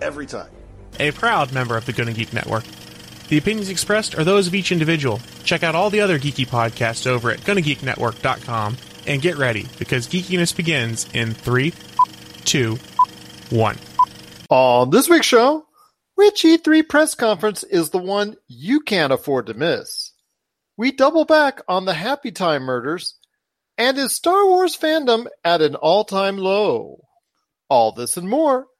every time. A proud member of the Gonna Geek Network. The opinions expressed are those of each individual. Check out all the other geeky podcasts over at GonnaGeekNetwork.com and get ready because geekiness begins in three, two, one. On this week's show, which E3 press conference is the one you can't afford to miss? We double back on the Happy Time murders, and is Star Wars fandom at an all time low? All this and more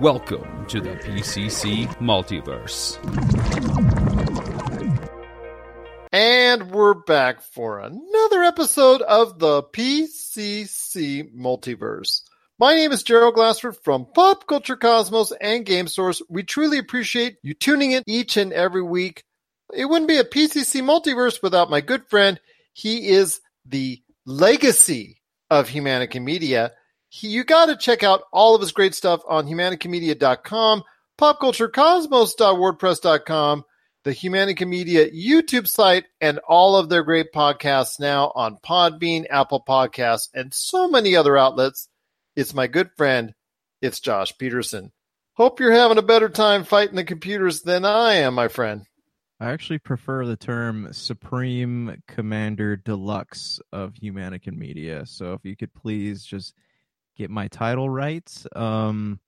Welcome to the PCC Multiverse. And we're back for another episode of the PCC Multiverse. My name is Gerald Glassford from Pop Culture Cosmos and Game Source. We truly appreciate you tuning in each and every week. It wouldn't be a PCC Multiverse without my good friend. He is the legacy of Humanica Media. He, you got to check out all of his great stuff on humanicamedia.com, popculturecosmos.wordpress.com, the Humanica Media YouTube site, and all of their great podcasts now on Podbean, Apple Podcasts, and so many other outlets. It's my good friend. It's Josh Peterson. Hope you're having a better time fighting the computers than I am, my friend. I actually prefer the term Supreme Commander Deluxe of Humanican Media. So if you could please just get my title right. Um,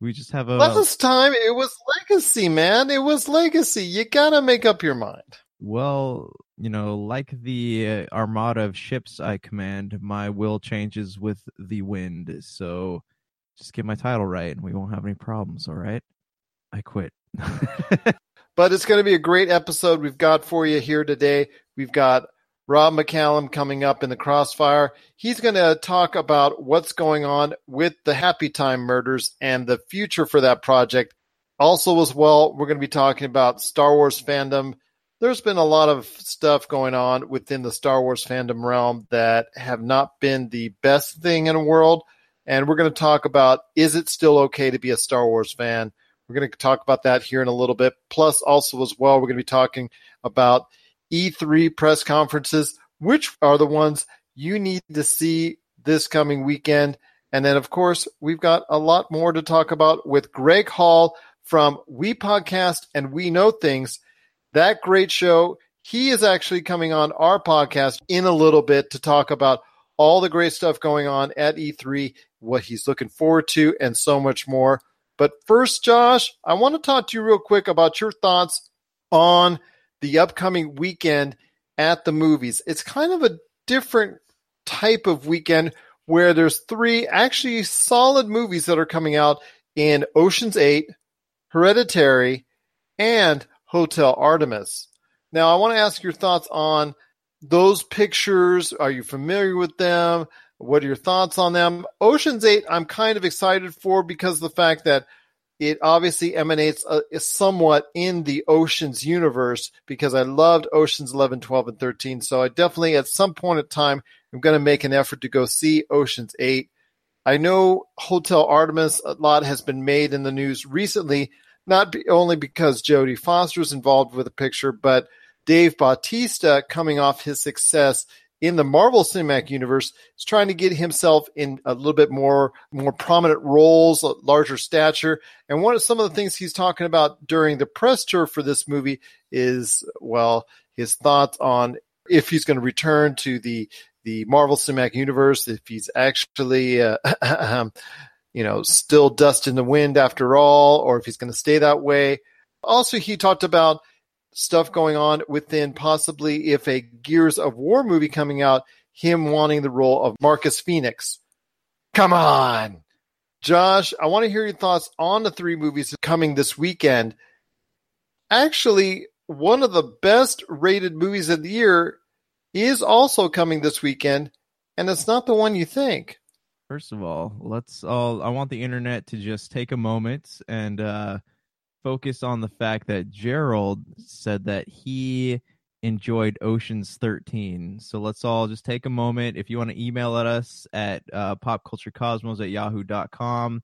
we just have a Last time it was legacy, man. It was legacy. You gotta make up your mind. well, you know, like the uh, armada of ships I command, my will changes with the wind. So just get my title right, and we won't have any problems. All right, I quit. But it's going to be a great episode we've got for you here today. We've got Rob McCallum coming up in the crossfire. He's going to talk about what's going on with the Happy Time murders and the future for that project. Also, as well, we're going to be talking about Star Wars fandom. There's been a lot of stuff going on within the Star Wars fandom realm that have not been the best thing in the world. And we're going to talk about is it still okay to be a Star Wars fan? We're going to talk about that here in a little bit. Plus, also as well, we're going to be talking about E3 press conferences, which are the ones you need to see this coming weekend. And then, of course, we've got a lot more to talk about with Greg Hall from We Podcast and We Know Things. That great show. He is actually coming on our podcast in a little bit to talk about all the great stuff going on at E3, what he's looking forward to, and so much more. But first, Josh, I want to talk to you real quick about your thoughts on the upcoming weekend at the movies. It's kind of a different type of weekend where there's three actually solid movies that are coming out in Ocean's 8, Hereditary, and Hotel Artemis. Now, I want to ask your thoughts on those pictures. Are you familiar with them? What are your thoughts on them? Ocean's 8, I'm kind of excited for because of the fact that it obviously emanates uh, somewhat in the Oceans universe because I loved Oceans 11, 12, and 13. So I definitely, at some point in time, I'm going to make an effort to go see Oceans 8. I know Hotel Artemis, a lot has been made in the news recently, not be, only because Jodie Foster is involved with the picture, but Dave Bautista, coming off his success in the Marvel Cinematic Universe, is trying to get himself in a little bit more more prominent roles, larger stature. And one of some of the things he's talking about during the press tour for this movie is, well, his thoughts on if he's going to return to the the Marvel Cinematic Universe, if he's actually, uh, you know, still dust in the wind after all, or if he's going to stay that way. Also, he talked about stuff going on within possibly if a Gears of War movie coming out, him wanting the role of Marcus Fenix. Come on. Josh, I want to hear your thoughts on the three movies coming this weekend. Actually, one of the best rated movies of the year is also coming this weekend, and it's not the one you think. First of all, let's all I want the internet to just take a moment and uh focus on the fact that Gerald said that he enjoyed Ocean's 13. So let's all just take a moment. If you want to email at us at uh, popculturecosmos at yahoo.com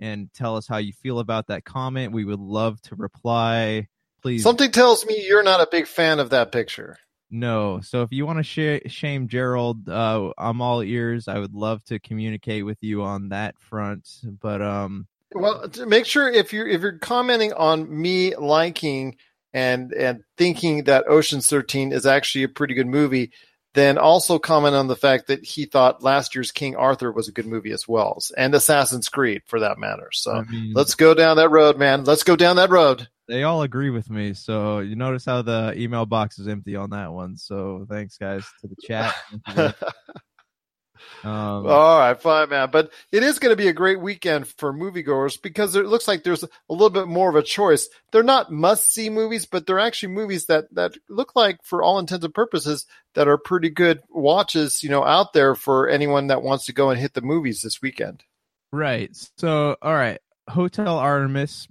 and tell us how you feel about that comment, we would love to reply. Please. Something tells me you're not a big fan of that picture. No. So if you want to sh- shame Gerald, uh, I'm all ears. I would love to communicate with you on that front. But um, well, make sure if you're if you're commenting on me liking and and thinking that Ocean's 13 is actually a pretty good movie, then also comment on the fact that he thought last year's King Arthur was a good movie as well, and Assassin's Creed for that matter. So I mean- let's go down that road, man. Let's go down that road. they all agree with me. So you notice how the email box is empty on that one. So thanks guys to the chat. um, All right, fine, man. But it is going to be a great weekend for moviegoers because it looks like there's a little bit more of a choice. They're not must-see movies, but they're actually movies that that look like, for all intents and purposes, that are pretty good watches. You know, out there for anyone that wants to go and hit the movies this weekend. Right. So, all right. Hotel Artemis,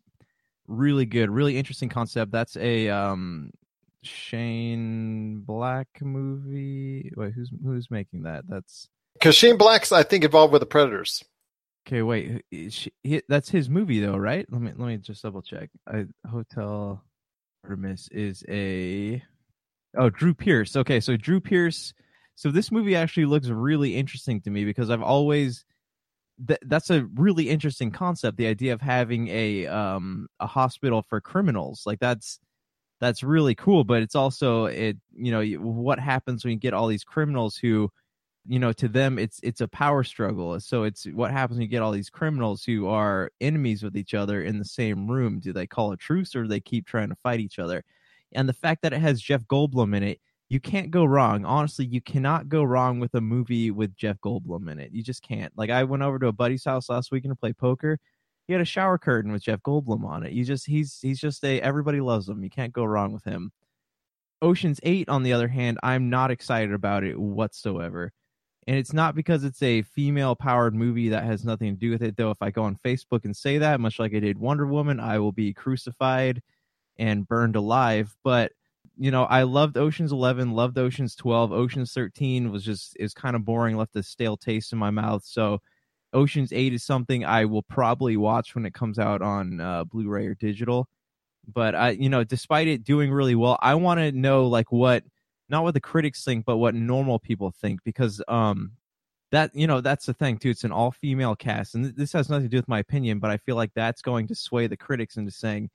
really good, really interesting concept. That's a um Shane Black movie. Wait, who's who's making that? That's Because Shane Black's, I think, involved with the Predators. okay. Wait, she- he- that's his movie though, right? Let me let me just double check. I, Hotel Artemis is a oh Drew Pearce. Okay, so Drew Pearce. So this movie actually looks really interesting to me because I've always th- that's a really interesting concept the idea of having a um a hospital for criminals like that's that's really cool but it's also it you know what happens when you get all these criminals who you know to them it's it's a power struggle so it's what happens when you get all these criminals who are enemies with each other in the same room do they call a truce or do they keep trying to fight each other and the fact that it has Jeff Goldblum in it you can't go wrong. Honestly, you cannot go wrong with a movie with Jeff Goldblum in it. You just can't. Like I went over to a buddy's house last weekend to play poker. He had a shower curtain with Jeff Goldblum on it. You just he's he's just a everybody loves him. You can't go wrong with him. Ocean's 8 on the other hand, I'm not excited about it whatsoever. And it's not because it's a female powered movie that has nothing to do with it though. If I go on Facebook and say that, much like I did Wonder Woman, I will be crucified and burned alive, but you know, I loved Ocean's 11, loved Ocean's 12. Ocean's 13 was just is kind of boring, left a stale taste in my mouth. So Ocean's 8 is something I will probably watch when it comes out on uh, Blu-ray or digital. But I, you know, despite it doing really well, I want to know like what not what the critics think, but what normal people think because um that you know that's the thing too. It's an all-female cast, and th- this has nothing to do with my opinion, but I feel like that's going to sway the critics into saying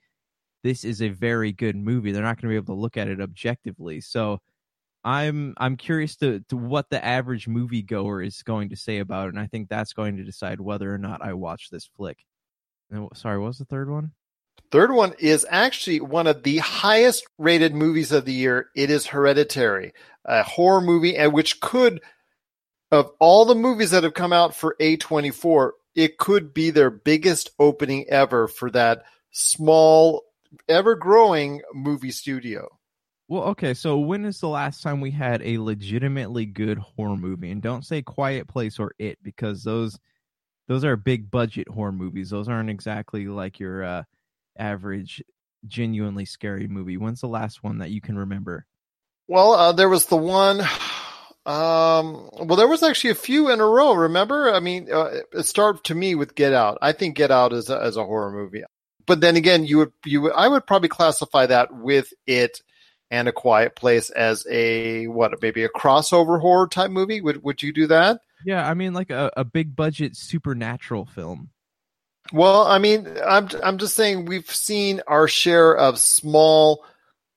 this is a very good movie. They're not going to be able to look at it objectively. So I'm I'm curious to to what the average moviegoer is going to say about it, and I think that's going to decide whether or not I watch this flick. And, sorry, what was the third one? Third one is actually one of the highest rated movies of the year. It is Hereditary, a horror movie, and which could, of all the movies that have come out for A24, it could be their biggest opening ever for that small, ever growing movie studio. Well, okay, so when is the last time we had a legitimately good horror movie? And don't say Quiet Place or It because those those are big budget horror movies. Those aren't exactly like your uh, average genuinely scary movie. When's the last one that you can remember? Well, uh, there was the one. Um, well, there was actually a few in a row. Remember? I mean, uh, it started to me with Get Out. I think Get Out is a, as a horror movie, but then again, you would you would, I would probably classify that with it and A Quiet Place as a what maybe a crossover horror type movie. Would would you do that? Yeah, I mean like a, a big budget supernatural film. Well, I mean, I'm I'm just saying we've seen our share of small,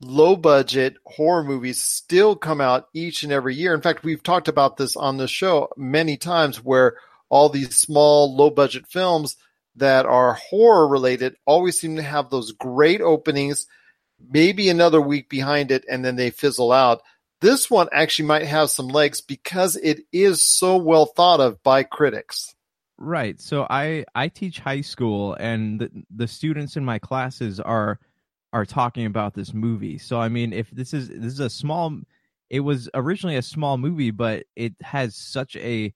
low budget horror movies still come out each and every year. In fact, we've talked about this on the show many times where all these small, low budget films that are horror related always seem to have those great openings, maybe another week behind it, and then they fizzle out. This one actually might have some legs because it is so well thought of by critics. Right. So I I teach high school and the, the students in my classes are are talking about this movie. So I mean if this is this is a small it was originally a small movie but it has such a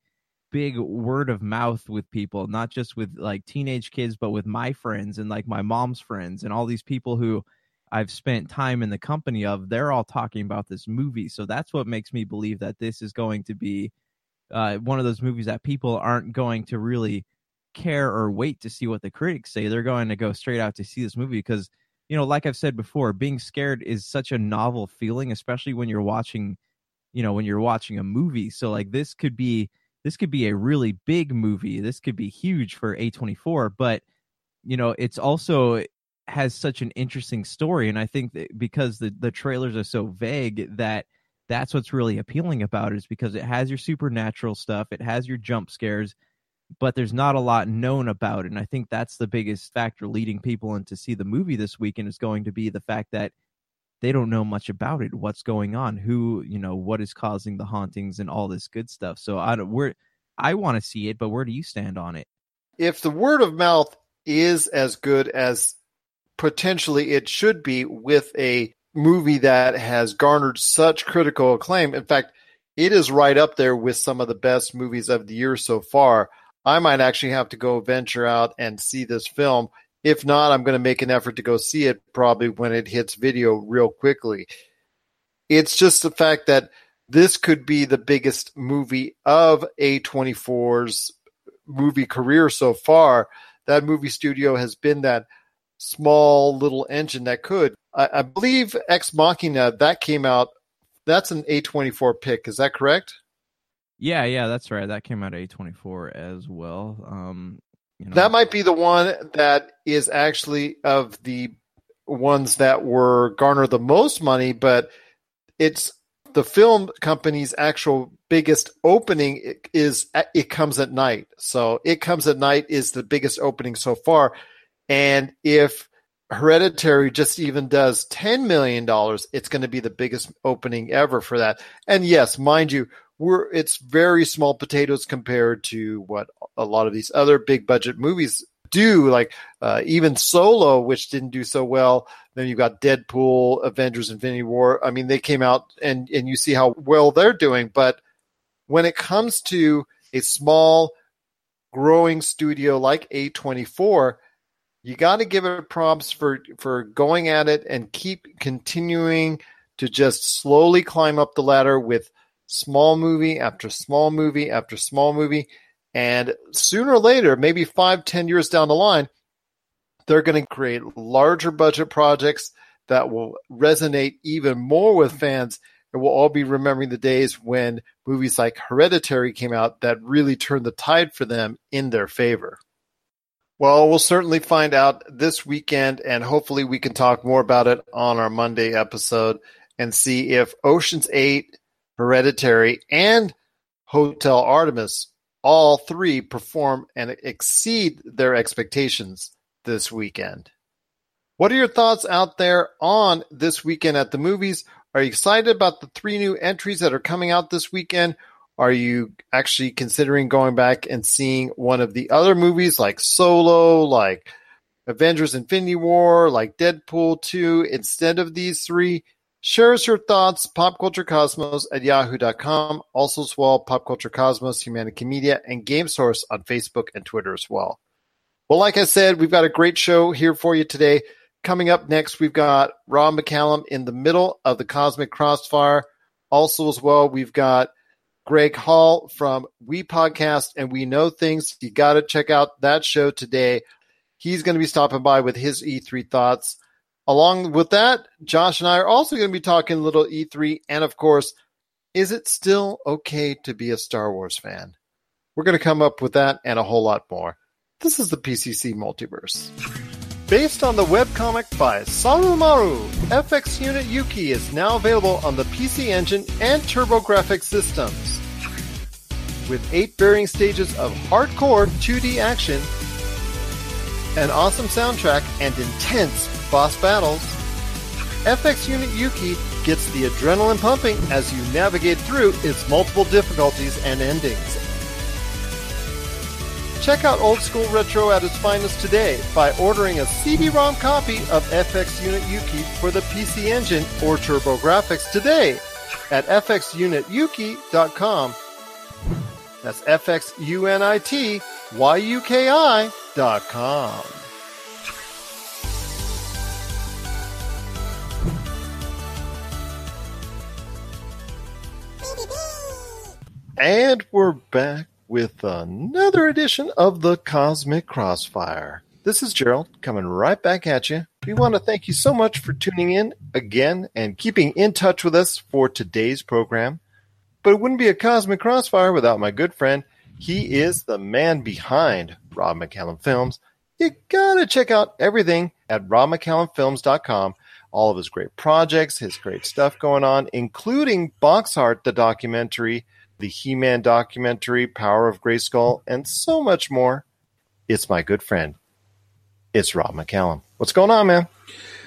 big word of mouth with people, not just with like teenage kids but with my friends and like my mom's friends and all these people who I've spent time in the company of, they're all talking about this movie. So that's what makes me believe that this is going to be uh, one of those movies that people aren't going to really care or wait to see what the critics say. They're going to go straight out to see this movie because, you know, like I've said before, being scared is such a novel feeling, especially when you're watching, you know, when you're watching a movie. So like this could be this could be a really big movie. This could be huge for A24, but you know, it's also has such an interesting story and I think that because the the trailers are so vague that that's what's really appealing about it is because it has your supernatural stuff, it has your jump scares, but there's not a lot known about it. And I think that's the biggest factor leading people in to see the movie this weekend is going to be the fact that they don't know much about it, what's going on, who, you know, what is causing the hauntings and all this good stuff. So I don't where I want to see it, but where do you stand on it? If the word of mouth is as good as potentially it should be with a movie that has garnered such critical acclaim. In fact, it is right up there with some of the best movies of the year so far. I might actually have to go venture out and see this film. If not, I'm going to make an effort to go see it probably when it hits video real quickly. It's just the fact that this could be the biggest movie of A24's movie career so far. That movie studio has been that small little engine that could. I, I believe Ex Machina that came out. That's an A24 pick. Is that correct? Yeah, yeah, that's right. That came out A24 as well. Um, you know. That might be the one that is actually of the ones that were garner the most money, but it's the film company's actual biggest opening is it comes at night. So it comes at night is the biggest opening so far. And if Hereditary just even does $10 million, it's going to be the biggest opening ever for that. And yes, mind you, we're, it's very small potatoes compared to what a lot of these other big budget movies do, like uh, even Solo, which didn't do so well. Then you've got Deadpool, Avengers, Infinity War. I mean, they came out and, and you see how well they're doing. But when it comes to a small, growing studio like A24, you got to give it props for for going at it and keep continuing to just slowly climb up the ladder with small movie after small movie after small movie. And sooner or later maybe five ten years down the line they're going to create larger budget projects that will resonate even more with fans. And we'll all be remembering the days when movies like hereditary came out that really turned the tide for them in their favor well, we'll certainly find out this weekend, and hopefully, we can talk more about it on our Monday episode and see if Ocean's 8, Hereditary, and Hotel Artemis all three perform and exceed their expectations this weekend. What are your thoughts out there on this weekend at the movies? Are you excited about the three new entries that are coming out this weekend? Are you actually considering going back and seeing one of the other movies like Solo, like Avengers Infinity War, like Deadpool 2 instead of these three? Share us your thoughts, popculturecosmos at yahoo.com. Also as well, Pop Culture Cosmos, Humanica Media, and Game Source on Facebook and Twitter as well. Well, like I said, we've got a great show here for you today. Coming up next, we've got Rob McCallum in the middle of the Cosmic Crossfire. Also, as well, we've got Greg Hall from We Podcast and We Know Things. You got to check out that show today. He's going to be stopping by with his E3 thoughts. Along with that, Josh and I are also going to be talking a little E3 and, of course, is it still okay to be a Star Wars fan? We're going to come up with that and a whole lot more. This is the PCC Multiverse. Based on the webcomic by Sarumaru, FX Unit Yuki is now available on the PC Engine and TurboGrafx systems. With eight varying stages of hardcore 2D action, an awesome soundtrack, and intense boss battles, FX Unit Yuki gets the adrenaline pumping as you navigate through its multiple difficulties and endings. Check out Old School Retro at its finest today by ordering a CD-ROM copy of FX Unit Yuki for the PC Engine or TurboGrafx today at fxunityuki.com. That's F-X-U-N-I-T-Y-U-K-I dot com. And we're back with another edition of the Cosmic Crossfire. This is Gerald coming right back at you. We want to thank you so much for tuning in again and keeping in touch with us for today's program. But it wouldn't be a Cosmic Crossfire without my good friend. He is the man behind Rob McCallum Films. You gotta check out everything at robmccallumfilms.com. All of his great projects, his great stuff going on, including Box Art, the documentary, the He Man documentary, Power of Grayskull, and so much more. It's my good friend. It's Rob McCallum. What's going on, man?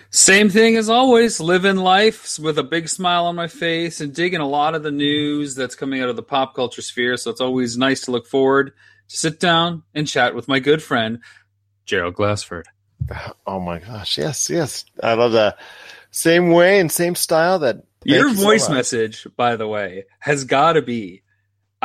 Same thing as always, living life with a big smile on my face and digging a lot of the news that's coming out of the pop culture sphere. So it's always nice to look forward to sit down and chat with my good friend, Gerald Glassford. Oh my gosh. Yes, yes. I love that. Same way and same style that Your you so voice message, by the way, has got to be.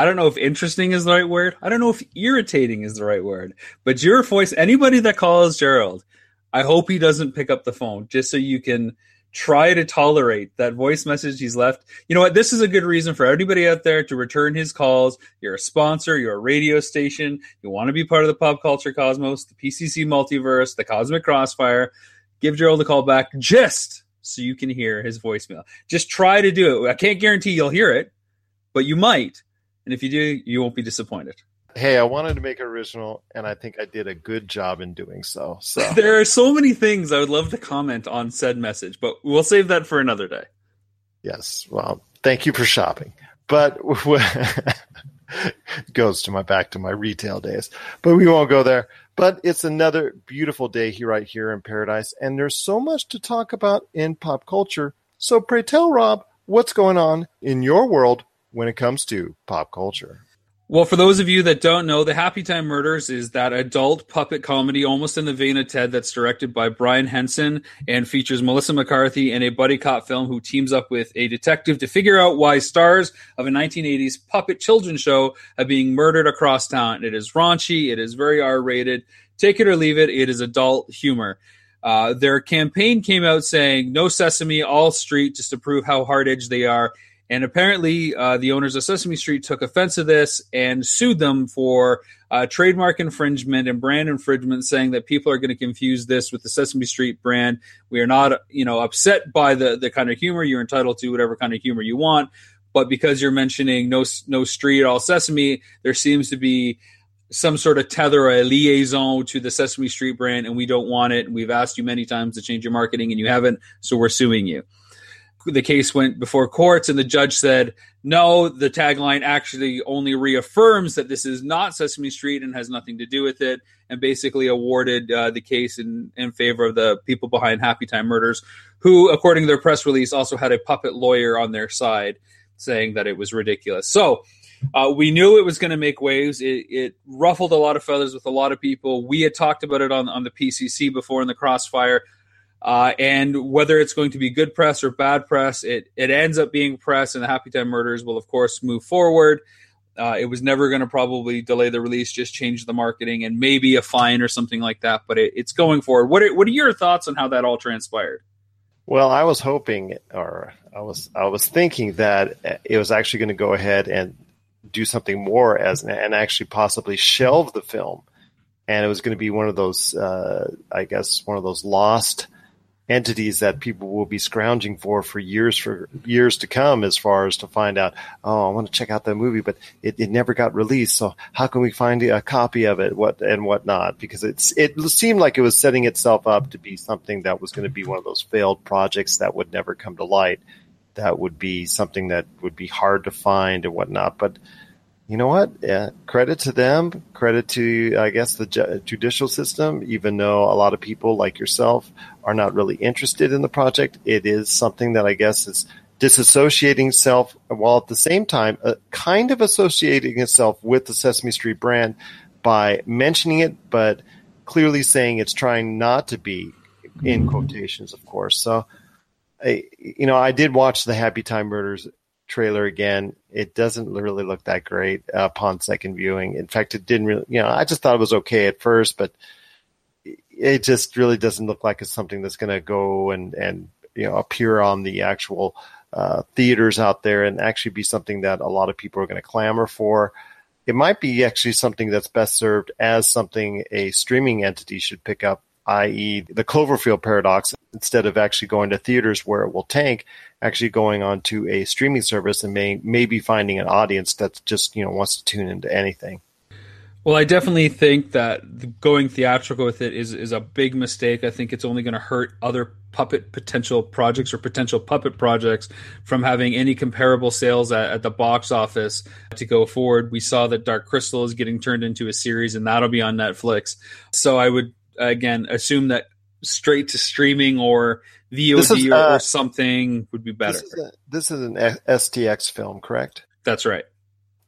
I don't know if interesting is the right word. I don't know if irritating is the right word. But your voice, anybody that calls Gerald, I hope he doesn't pick up the phone just so you can try to tolerate that voice message he's left. You know what? This is a good reason for everybody out there to return his calls. You're a sponsor, you're a radio station, you want to be part of the pop culture cosmos, the PCC multiverse, the cosmic crossfire. Give Gerald a call back just so you can hear his voicemail. Just try to do it. I can't guarantee you'll hear it, but you might. And if you do, you won't be disappointed. Hey, I wanted to make it original, and I think I did a good job in doing so. So There are so many things I would love to comment on said message, but we'll save that for another day. yes, well, thank you for shopping. But goes to my back to my retail days. But we won't go there. But it's another beautiful day here right here in paradise, and there's so much to talk about in pop culture. So pray tell Rob what's going on in your world when it comes to pop culture. Well, for those of you that don't know, The Happy Time Murders is that adult puppet comedy, almost in the vein of Ted, that's directed by Brian Henson and features Melissa McCarthy in a buddy cop film who teams up with a detective to figure out why stars of a 1980s puppet children's show are being murdered across town. It is raunchy, it is very R rated. Take it or leave it, it is adult humor. Uh, their campaign came out saying no Sesame, all street, just to prove how hard edged they are. And apparently, uh, the owners of Sesame Street took offense to this and sued them for uh, trademark infringement and brand infringement, saying that people are going to confuse this with the Sesame Street brand. We are not, you know, upset by the the kind of humor. You're entitled to whatever kind of humor you want, but because you're mentioning no no street, all Sesame, there seems to be some sort of tether, a liaison to the Sesame Street brand, and we don't want it. We've asked you many times to change your marketing, and you haven't, so we're suing you the case went before courts and the judge said no the tagline actually only reaffirms that this is not sesame street and has nothing to do with it and basically awarded uh, the case in, in favor of the people behind happy time murders who according to their press release also had a puppet lawyer on their side saying that it was ridiculous so uh, we knew it was going to make waves. It, it ruffled a lot of feathers with a lot of people. We had talked about it on, on the PCC before in the crossfire. Uh, and whether it's going to be good press or bad press, it, it ends up being press, and the Happy Time Murders will, of course, move forward. Uh, it was never going to probably delay the release, just change the marketing and maybe a fine or something like that. But it, it's going forward. What are, what are your thoughts on how that all transpired? Well, I was hoping, or I was, I was thinking that it was actually going to go ahead and do something more as and actually possibly shelve the film, and it was going to be one of those, uh, I guess, one of those lost entities that people will be scrounging for for years for years to come as far as to find out oh i want to check out that movie but it, it never got released so how can we find a copy of it? What and whatnot because it's it seemed like it was setting itself up to be something that was going to be one of those failed projects that would never come to light that would be something that would be hard to find and whatnot but you know what? Yeah, credit to them. Credit to, I guess, the ju- judicial system. Even though a lot of people like yourself are not really interested in the project, it is something that I guess is disassociating itself while at the same time uh, kind of associating itself with the Sesame Street brand by mentioning it, but clearly saying it's trying not to be in quotations, of course. So, I, you know, I did watch the Happy Time Murders trailer again. It doesn't really look that great upon second viewing. In fact, it didn't really, you know, I just thought it was okay at first, but it just really doesn't look like it's something that's going to go and, and, you know, appear on the actual uh, theaters out there and actually be something that a lot of people are going to clamor for. It might be actually something that's best served as something a streaming entity should pick up, i.e., the Cloverfield paradox, instead of actually going to theaters where it will tank, actually going on to a streaming service and may maybe finding an audience that just you know wants to tune into anything. Well, I definitely think that going theatrical with it is is a big mistake. I think it's only going to hurt other puppet potential projects or potential puppet projects from having any comparable sales at, at, the box office to go forward. We saw that Dark Crystal is getting turned into a series and that'll be on Netflix. So I would again assume that straight to streaming or VOD is, uh, or, or, something would be better. This is, a, this is an STX film, correct? That's right.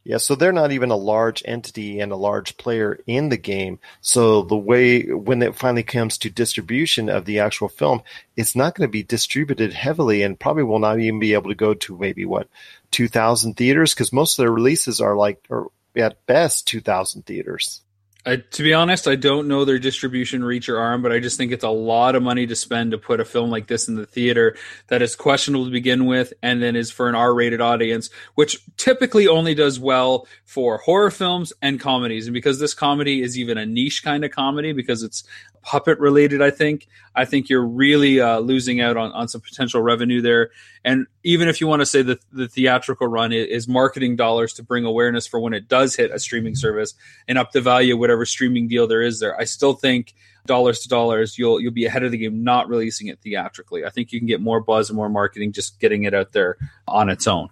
Yeah, so they're not even a large entity and a large player in the game. So the way when it finally comes to distribution of the actual film, it's not going to be distributed heavily and probably will not even be able to go to maybe what 2000 theaters because most of their releases are like or at best 2000 theaters. I, to be honest, I don't know their distribution reach or arm, but I just think it's a lot of money to spend to put a film like this in the theater that is questionable to begin with and then is for an R rated audience, which typically only does well for horror films and comedies. And because this comedy is even a niche kind of comedy because it's puppet related, I think. I think you're really uh, losing out on, on some potential revenue there. And even if you want to say that the theatrical run is marketing dollars to bring awareness for when it does hit a streaming service and up the value of whatever streaming deal there is there, I still think dollars to dollars you'll you'll be ahead of the game not releasing it theatrically. I think you can get more buzz and more marketing just getting it out there on its own.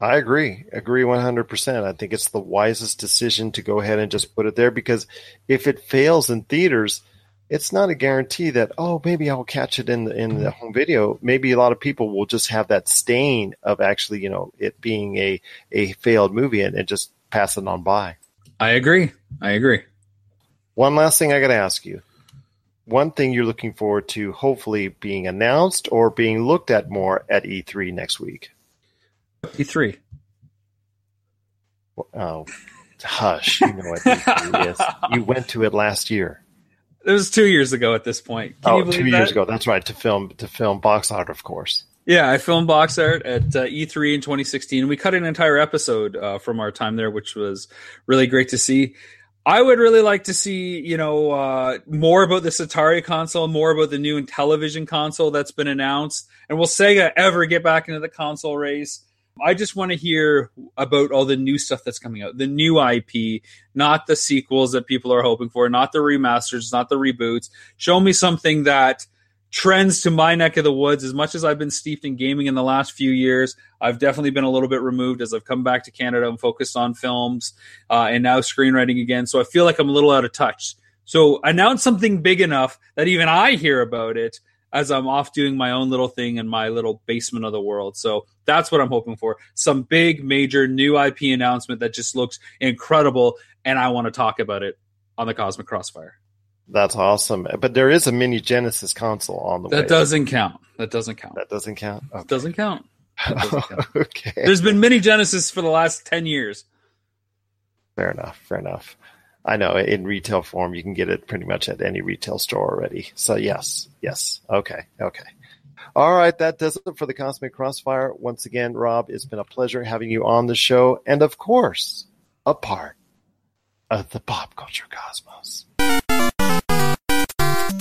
I agree. Agree 100%. I think it's the wisest decision to go ahead and just put it there because if it fails in theaters, it's not a guarantee that oh maybe I will catch it in the in the home video. Maybe a lot of people will just have that stain of actually you know it being a a failed movie and, and just pass it on by. I agree. I agree. One last thing I got to ask you. One thing you're looking forward to hopefully being announced or being looked at more at E3 next week. E3. Oh, hush! You know what E3 is. You went to it last year. It was two years ago at this point. Can oh, two that? years ago. That's right. To film to film box art, of course. Yeah, I filmed box art at uh, E3 in 2016. We cut an entire episode uh, from our time there, which was really great to see. I would really like to see, you know, uh, more about this Atari console, more about the new Intellivision console that's been announced. And will Sega ever get back into the console race? I just want to hear about all the new stuff that's coming out, the new IP, not the sequels that people are hoping for, not the remasters, not the reboots. Show me something that trends to my neck of the woods. As much as I've been steeped in gaming in the last few years, I've definitely been a little bit removed as I've come back to Canada and focused on films uh, and now screenwriting again. So I feel like I'm a little out of touch. So announce something big enough that even I hear about it as I'm off doing my own little thing in my little basement of the world. So that's what I'm hoping for. Some big, major new IP announcement that just looks incredible, and I want to talk about it on the Cosmic Crossfire. That's awesome. But there is a mini Genesis console on the that way. That doesn't count. That doesn't count. That doesn't count. Okay. Doesn't count. Doesn't count. okay. There's been mini Genesis for the last 10 years. Fair enough. Fair enough. I know in retail form, you can get it pretty much at any retail store already. So yes, yes. Okay. Okay. All right, that does it for the Cosmic Crossfire. Once again, Rob, it's been a pleasure having you on the show, and of course, a part of the pop culture cosmos.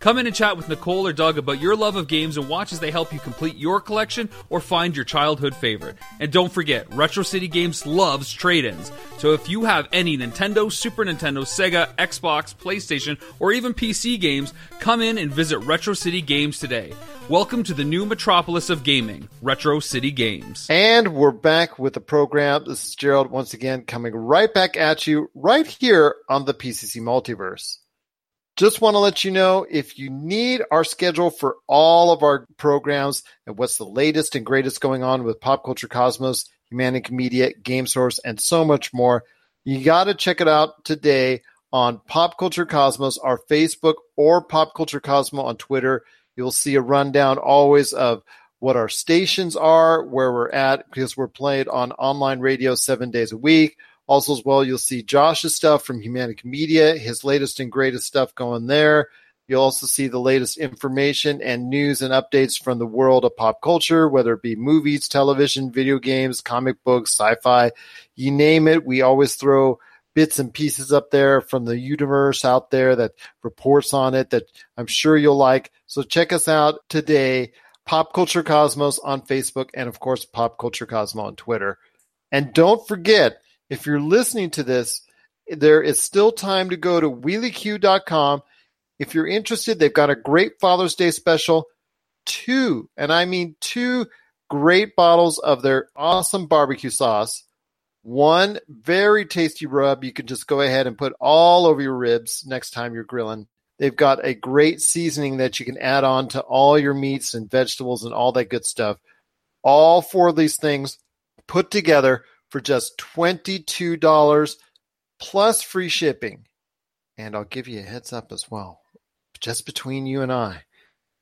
Come in and chat with Nicole or Doug about your love of games and watch as they help you complete your collection or find your childhood favorite. And don't forget, Retro City Games loves trade ins. So if you have any Nintendo, Super Nintendo, Sega, Xbox, PlayStation, or even PC games, come in and visit Retro City Games today. Welcome to the new metropolis of gaming, Retro City Games. And we're back with the program. This is Gerald once again coming right back at you right here on the PCC Multiverse. Just want to let you know if you need our schedule for all of our programs and what's the latest and greatest going on with Pop Culture Cosmos, Humanic Media, Game Source, and so much more, you got to check it out today on Pop Culture Cosmos, our Facebook, or Pop Culture Cosmo on Twitter. You'll see a rundown always of what our stations are, where we're at, because we're played on online radio seven days a week. Also, as well, you'll see Josh's stuff from Humanic Media, his latest and greatest stuff going there. You'll also see the latest information and news and updates from the world of pop culture, whether it be movies, television, video games, comic books, sci fi, you name it. We always throw bits and pieces up there from the universe out there that reports on it that I'm sure you'll like. So check us out today, Pop Culture Cosmos on Facebook, and of course, Pop Culture Cosmo on Twitter. And don't forget, if you're listening to this, there is still time to go to wheelieq.com. If you're interested, they've got a great Father's Day special. Two, and I mean two great bottles of their awesome barbecue sauce one very tasty rub you can just go ahead and put all over your ribs next time you're grilling. They've got a great seasoning that you can add on to all your meats and vegetables and all that good stuff. All four of these things put together for just $22 plus free shipping. And I'll give you a heads up as well, just between you and I.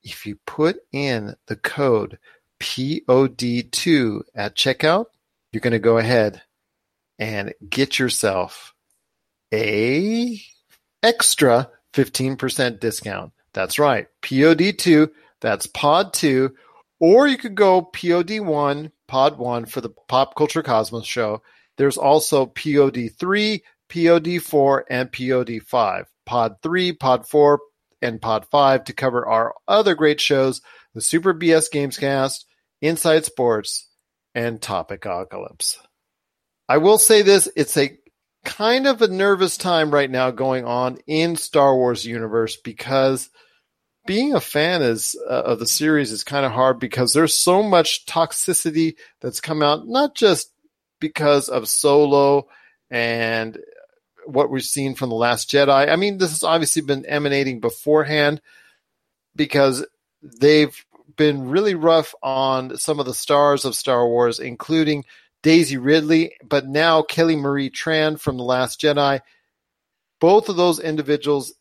If you put in the code POD2 at checkout, you're going to go ahead and get yourself a extra 15% discount. That's right. POD2, that's pod 2, or you could go POD1, pod 1 for the Pop Culture Cosmos show. There's also POD3, POD4, and POD5. Pod 3, Pod 4, and Pod 5 to cover our other great shows the Super BS Gamescast, Inside Sports, and Topic Apocalypse. I will say this: it's a kind of a nervous time right now going on in Star Wars universe because being a fan is uh, of the series is kind of hard because there's so much toxicity that's come out, not just because of Solo and what we've seen from the Last Jedi. I mean, this has obviously been emanating beforehand because they've been really rough on some of the stars of Star Wars, including Daisy Ridley, but now Kelly Marie Tran from The Last Jedi. Both of those individuals,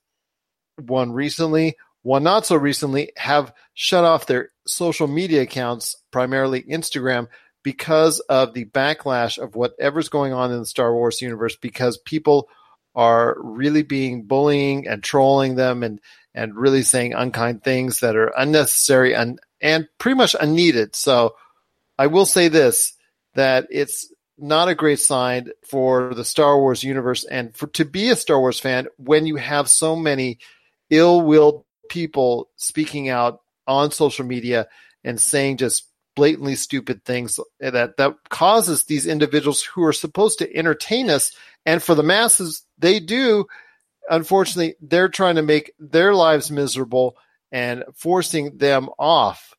one recently, one not so recently, have shut off their social media accounts, primarily Instagram, because of the backlash of whatever's going on in the Star Wars universe, because people are really being bullying and trolling them and and really saying unkind things that are unnecessary and and pretty much unneeded. So I will say this that it's not a great sign for the Star Wars universe and for to be a Star Wars fan when you have so many ill-willed people speaking out on social media and saying just blatantly stupid things that that causes these individuals who are supposed to entertain us and for the masses they do. Unfortunately they're trying to make their lives miserable and forcing them off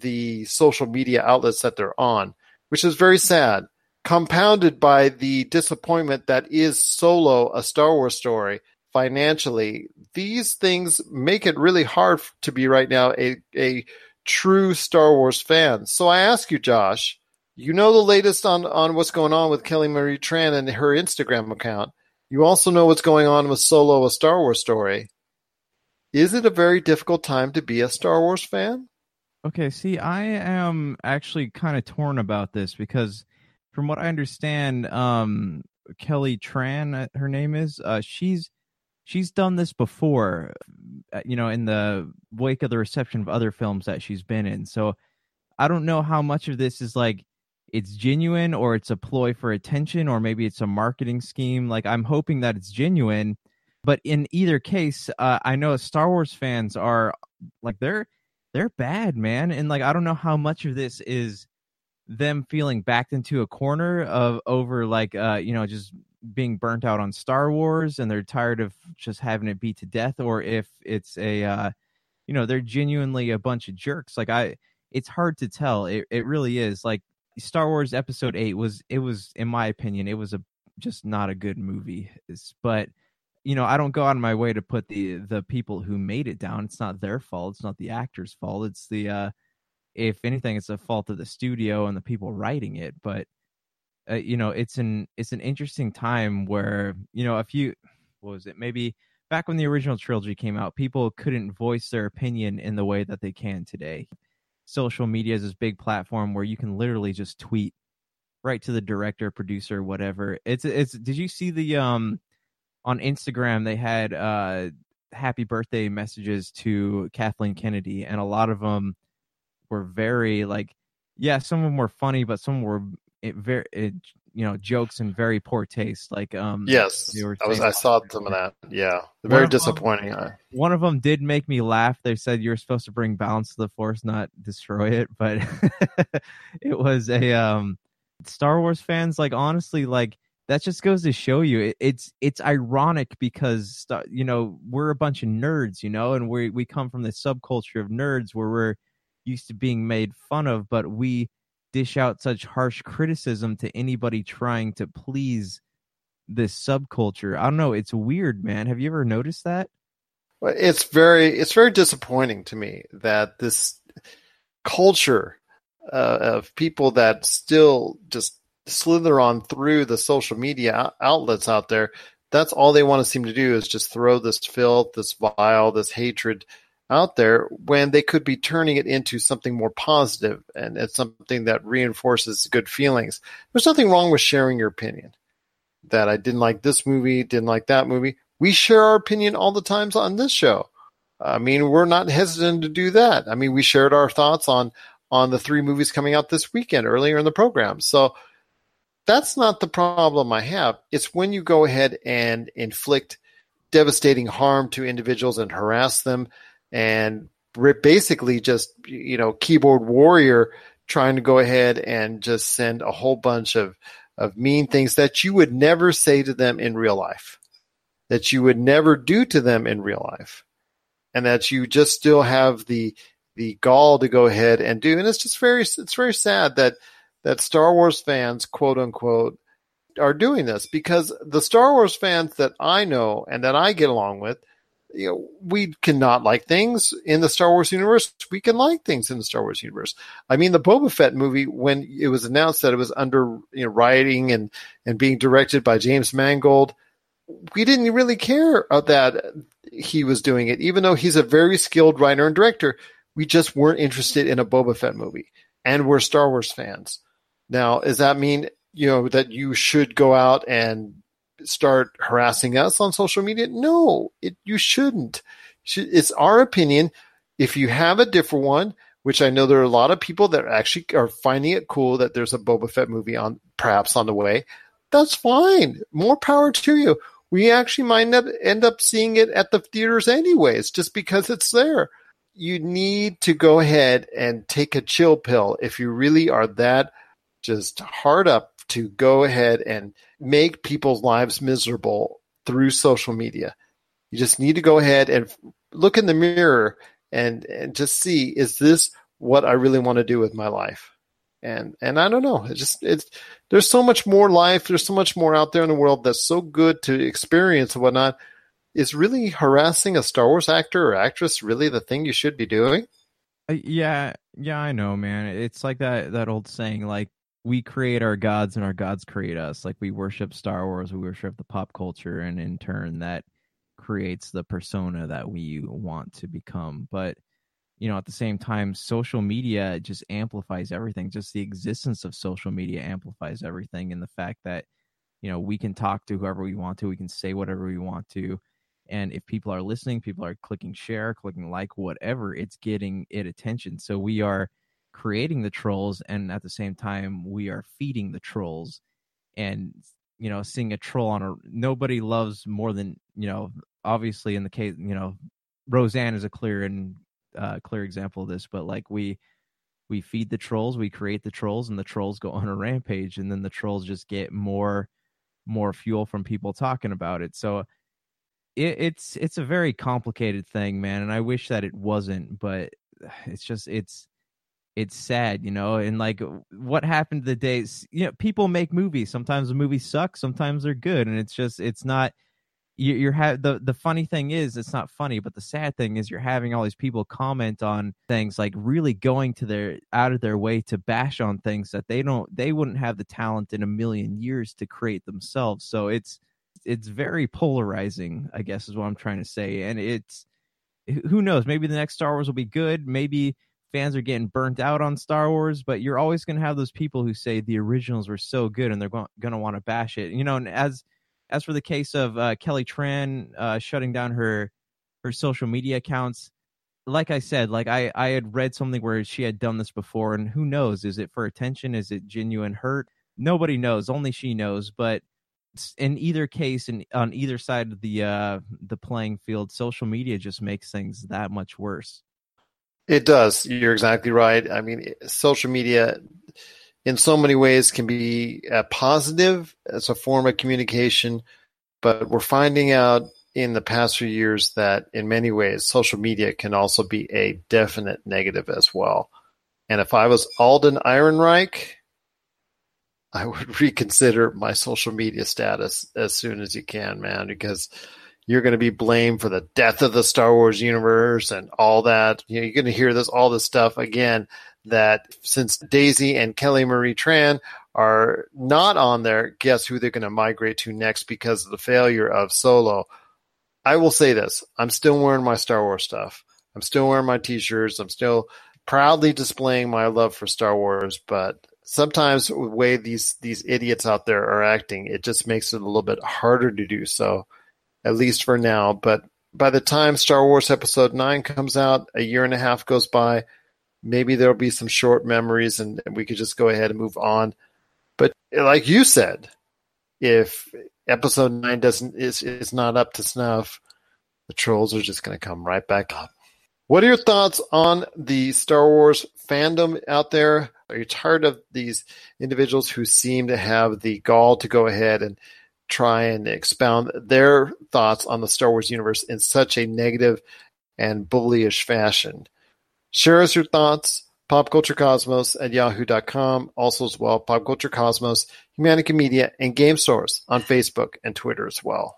the social media outlets that they're on which is very sad, compounded by the disappointment that is Solo, a Star Wars story, financially. These things make it really hard to be right now a, a true Star Wars fan. So I ask you, Josh, you know the latest on, on what's going on with Kelly Marie Tran and her Instagram account. You also know what's going on with Solo, a Star Wars story. Is it a very difficult time to be a Star Wars fan? Okay, see, I am actually kind of torn about this because, from what I understand, um, Kelly Tran, uh, her name is, uh, she's she's done this before, uh, you know, in the wake of the reception of other films that she's been in. So I don't know how much of this is like it's genuine or it's a ploy for attention or maybe it's a marketing scheme. Like I'm hoping that it's genuine, But in either case, uh, I know Star Wars fans are like they're they're bad, man, and like I don't know how much of this is them feeling backed into a corner of over like uh you know just being burnt out on Star Wars and they're tired of just having it beat to death or if it's a uh you know they're genuinely a bunch of jerks. Like I it's hard to tell. It it really is. Like Star Wars episode 8 was it was in my opinion it was a just not a good movie. It's, but you know I don't go out of my way to put the the people who made it down. It's not their fault. It's not the actors fault. It's the uh if anything it's the fault of the studio and the people writing it. But uh, you know it's an it's an interesting time where you know a few what was it maybe back when the original trilogy came out people couldn't voice their opinion in the way that they can today. Social media is this big platform where you can literally just tweet right to the director producer whatever. It's it's did you see the um on instagram they had uh happy birthday messages to kathleen kennedy and a lot of them were very like yeah some of them were funny but some were it very it, you know jokes and very poor taste like um Yes, I was. I saw some of that. Yeah, One very of them- disappointing. One of them did make me laugh they said you're supposed to bring balance to the force not destroy it but it was a um star wars fans like honestly like that just goes to show you it, it's it's ironic because you know we're a bunch of nerds you know and we we come from the subculture of nerds where we're used to being made fun of but we dish out such harsh criticism to anybody trying to please this subculture. I don't know it's weird man. Have you ever noticed that? Well, it's very it's very disappointing to me that this culture uh, of people that still just slither on through the social media outlets out there that's all they want to seem to do is just throw this filth this vile this hatred out there when they could be turning it into something more positive and it's something that reinforces good feelings there's nothing wrong with sharing your opinion that i didn't like this movie didn't like that movie we share our opinion all the times on this show. I mean, we're not hesitant to do that. I mean, we shared our thoughts on on the three movies coming out this weekend earlier in the program. So that's not the problem I have. It's when you go ahead and inflict devastating harm to individuals and harass them and basically just you know keyboard warrior trying to go ahead and just send a whole bunch of of mean things that you would never say to them in real life that you would never do to them in real life and that you just still have the the gall to go ahead and do. And it's just very it's very sad that that Star Wars fans quote unquote are doing this because the Star Wars fans that I know and that I get along with you know we cannot like things in the Star Wars universe we can like things in the Star Wars universe I mean the Boba Fett movie when it was announced that it was under you know writing and and being directed by James Mangold we didn't really care that he was doing it, even though he's a very skilled writer and director. We just weren't interested in a Boba Fett movie, and we're Star Wars fans. Now, does that mean you know that you should go out and start harassing us on social media? No, it, you shouldn't. It's our opinion. If you have a different one, which I know there are a lot of people that actually are finding it cool that there's a Boba Fett movie on perhaps on the way, that's fine. More power to you we actually might end up seeing it at the theaters anyways, just because it's there. You need to go ahead and take a chill pill if you really are that just hard up to go ahead and make people's lives miserable through social media. You just need to go ahead and look in the mirror and, and just see, is this what I really want to do with my life? and and I don't know. It's just it's there's so much more life. There's so much more out there in the world that's so good to experience and whatnot. Is really harassing a Star Wars actor or actress really the thing you should be doing? Uh, yeah, yeah, I know, man. It's like that that old saying, like we create our gods and our gods create us. Like we worship Star Wars, we worship the pop culture, and in turn, that creates the persona that we want to become. But you know at the same time social media just amplifies everything just the existence of social media amplifies everything and the fact that you know we can talk to whoever we want to we can say whatever we want to and if people are listening people are clicking share clicking like whatever it's getting it attention so we are creating the trolls and at the same time we are feeding the trolls and you know seeing a troll on a nobody loves more than you know obviously in the case, you know, Roseanne is a clear and uh, clear example of this, but like we we feed the trolls, we create the trolls, and the trolls go on a rampage, and then the trolls just get more more fuel from people talking about it. So it, it's it's a very complicated thing, man, and I wish that it wasn't, but it's just it's it's sad, you know, and like what happened the days, you know, people make movies. Sometimes the movies suck, sometimes they're good, and it's just it's not you, you're ha- the the funny thing is it's not funny, but the sad thing is you're having all these people comment on things like really going to their out of their way to bash on things that they don't they wouldn't have the talent in a million years to create themselves. So it's it's very polarizing, I guess is what I'm trying to say, and it's who knows maybe the next Star Wars will be good, maybe fans are getting burnt out on Star Wars, but you're always going to have those people who say the originals were so good and they're going to want to bash it. You know, and as as for the case of uh, Kelly Tran uh, shutting down her her social media accounts, like I said, like I I had read something where she had done this before, and who knows? Is it for attention? Is it genuine hurt? Nobody knows. Only she knows. But in either case, and on either side of the uh, the playing field, social media just makes things that much worse. It does. You're exactly right. I mean, social media in so many ways can be a positive as a form of communication, but we're finding out in the past few years that in many ways social media can also be a definite negative as well. And if I was Alden Ehrenreich, I would reconsider my social media status as soon as you can, man, because you're going to be blamed for the death of the Star Wars universe and all that. You know, you're going to hear this, all this stuff again that since Daisy and Kelly Marie Tran are not on there, guess who they're going to migrate to next because of the failure of Solo? I will say this I'm still wearing my Star Wars stuff. I'm still wearing my t shirts. I'm still proudly displaying my love for Star Wars, but sometimes the way these these idiots out there are acting, it just makes it a little bit harder to do so, at least for now. But by the time Star Wars Episode 9 comes out, a year and a half goes by, maybe there'll be some short memories and, we could just go ahead and move on. But eh, like you said, if episode nine doesn't is is not up to snuff, the trolls are just going to come right back up. What are your thoughts on the Star Wars fandom out there? Are you tired of these individuals who seem to have the gall to go ahead and try and expound their thoughts on the Star Wars universe in such a negative and bullyish fashion? Share us your thoughts. PopCultureCosmos at yahoo.com. Also as well, Pop Culture Cosmos, Humanica Media, and Game Source on Facebook and Twitter as well.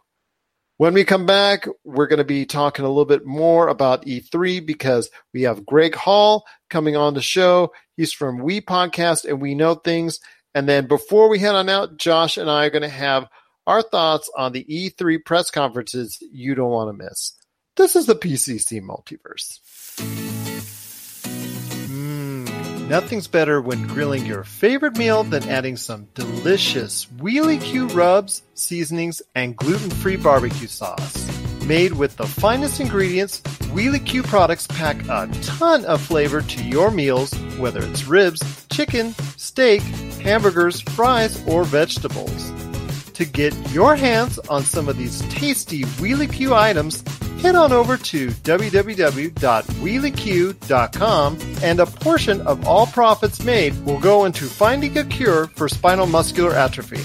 When we come back, we're going to be talking a little bit more about E3 because we have Greg Hall coming on the show. He's from We Podcast and We Know Things. And then before we head on out, Josh and I are going to have our thoughts on the E3 press conferences you don't want to miss. This is the PCC Multiverse. Hmm, nothing's better when grilling your favorite meal than adding some delicious Wheelie Q rubs, seasonings, and gluten-free barbecue sauce. Made with the finest ingredients, Wheelie Q products pack a ton of flavor to your meals, whether it's ribs, chicken, steak, hamburgers, fries, or vegetables. To get your hands on some of these tasty Wheelie Q items, head on over to www.wheelieq.com and a portion of all profits made will go into finding a cure for spinal muscular atrophy.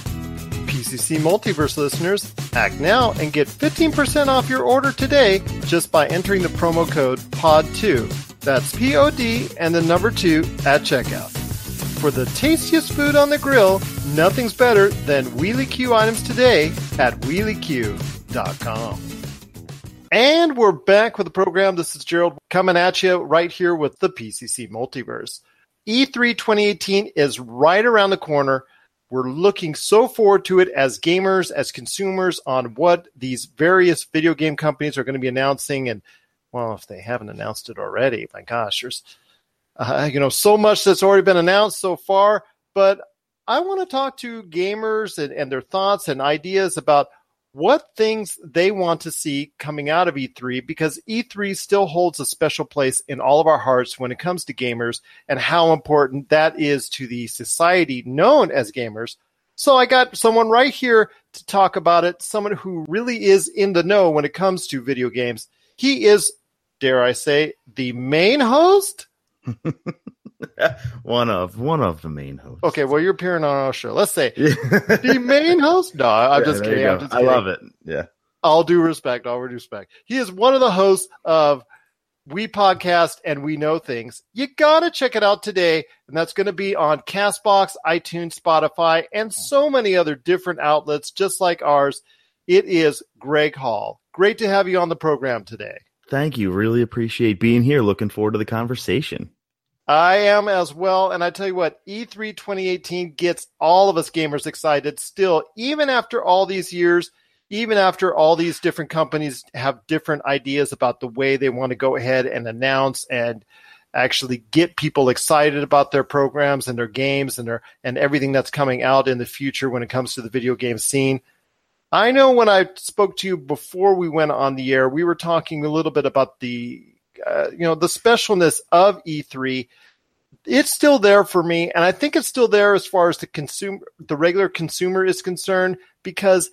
PCC Multiverse listeners, act now and get 15% off your order today just by entering the promo code POD2. That's P O D and the number 2 at checkout. For the tastiest food on the grill, nothing's better than Wheelie Q items today at wheelieq.com. And we're back with the program. This is Gerald coming at you right here with the PCC Multiverse. E3 2018 is right around the corner. We're looking so forward to it as gamers, as consumers, on what these various video game companies are going to be announcing. And, well, if they haven't announced it already, my gosh, there's, uh, you know, so much that's already been announced so far. But I want to talk to gamers and, and their thoughts and ideas about what things they want to see coming out of E3 because E3 still holds a special place in all of our hearts when it comes to gamers and how important that is to the society known as gamers. So I got someone right here to talk about it, someone who really is in the know when it comes to video games. He is, dare I say, the main host? one of one of the main hosts. Okay, well, you're appearing on our show. Let's say the main host. No, I'm Yeah, just kidding. I'm just I kidding. love it. Yeah. All due respect, all due respect. He is one of the hosts of We Podcast and We Know Things. You gotta check it out today, and that's going to be on Castbox, iTunes, Spotify, and so many other different outlets just like ours. It is Greg Hall. Great to have you on the program today. Thank you. Really appreciate being here. Looking forward to the conversation. I am as well. And I tell you what, E E3 2018 gets all of us gamers excited still, even after all these years, even after all these different companies have different ideas about the way they want to go ahead and announce and actually get people excited about their programs and their games and their and everything that's coming out in the future when it comes to the video game scene. I know when I spoke to you before we went on the air, we were talking a little bit about the uh, you know the specialness of E3 it's still there for me and i think it's still there as far as the consumer the regular consumer is concerned because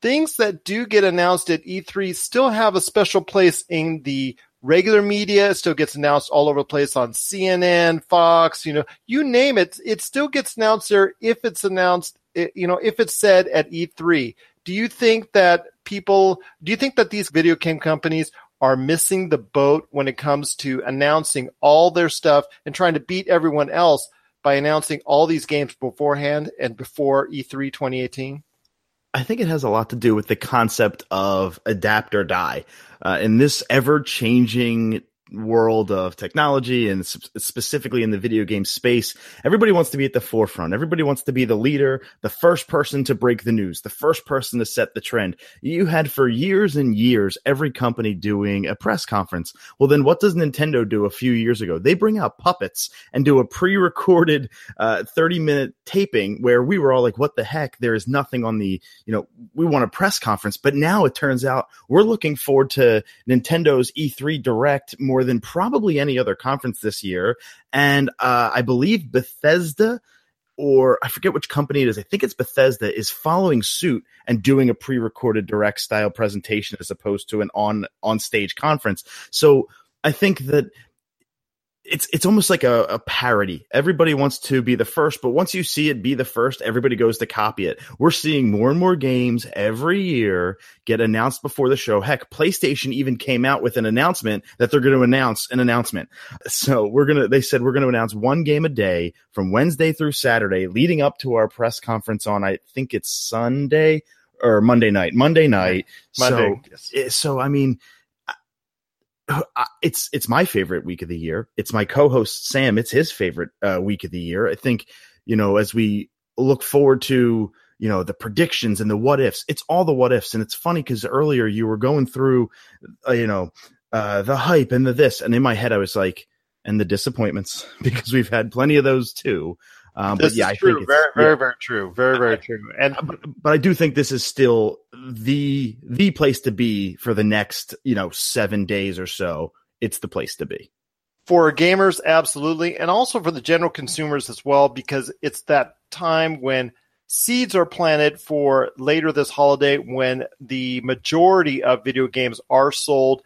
things that do get announced at E3 still have a special place in the regular media. It still gets announced all over the place on CNN Fox you know you name it. It still gets announced there if it's announced you know if it's said at E3 do you think that people do you think that these video game companies are missing the boat when it comes to announcing all their stuff and trying to beat everyone else by announcing all these games beforehand and before E E3 2018? I think it has a lot to do with the concept of adapt or die. Uh, in this ever changing world of technology and specifically in the video game space, everybody wants to be at the forefront. Everybody wants to be the leader, the first person to break the news, the first person to set the trend. You had for years and years every company doing a press conference. Well, then what does Nintendo do a few years ago? They bring out puppets and do a pre-recorded uh, 30 minute taping where we were all like, what the heck? There is nothing on the, you know, we want a press conference. But now it turns out we're looking forward to Nintendo's E3 Direct more than probably any other conference this year. And uh, I believe Bethesda or I forget which company it is. I think it's Bethesda is following suit and doing a pre-recorded direct style presentation as opposed to an on on stage conference. So I think that it's it's almost like a, a parody. Everybody wants to be the first, but once you see it be the first, everybody goes to copy it. We're seeing more and more games every year get announced before the show. Heck, PlayStation even came out with an announcement that they're going to announce an announcement. So we're gonna they said we're going to announce one game a day from Wednesday through Saturday, leading up to our press conference on I think it's Sunday or Monday night. Monday night. Monday, So, eh, so I mean it's it's my favorite week of the year. It's my co-host Sam. It's his favorite uh, week of the year. I think you know as we look forward to you know the predictions and the what ifs. It's all the what ifs, and it's funny because earlier you were going through uh, you know uh, the hype and the this, and in my head I was like, and the disappointments because we've had plenty of those too. Um, This but yeah, is I true. think it's, very, yeah. very, very true. Very, very true. And but, but I do think this is still the the place to be for the next you know seven days or so. It's the place to be. for gamers, absolutely, and also for the general consumers as well, because it's that time when seeds are planted for later this holiday when the majority of video games are sold.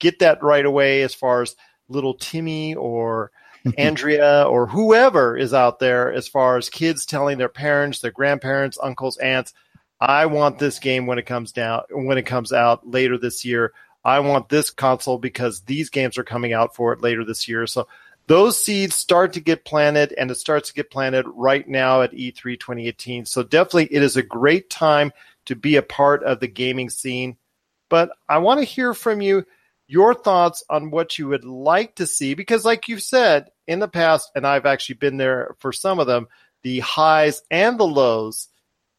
Get that right away as far as little Timmy or Andrea or whoever is out there, as far as kids telling their parents, their grandparents, uncles, aunts, I want this game when it comes down when it comes out later this year. I want this console because these games are coming out for it later this year. So those seeds start to get planted and it starts to get planted right now at E E3 2018. So definitely it is a great time to be a part of the gaming scene. But I want to hear from you your thoughts on what you would like to see because like you've said in the past and I've actually been there for some of them, the highs and the lows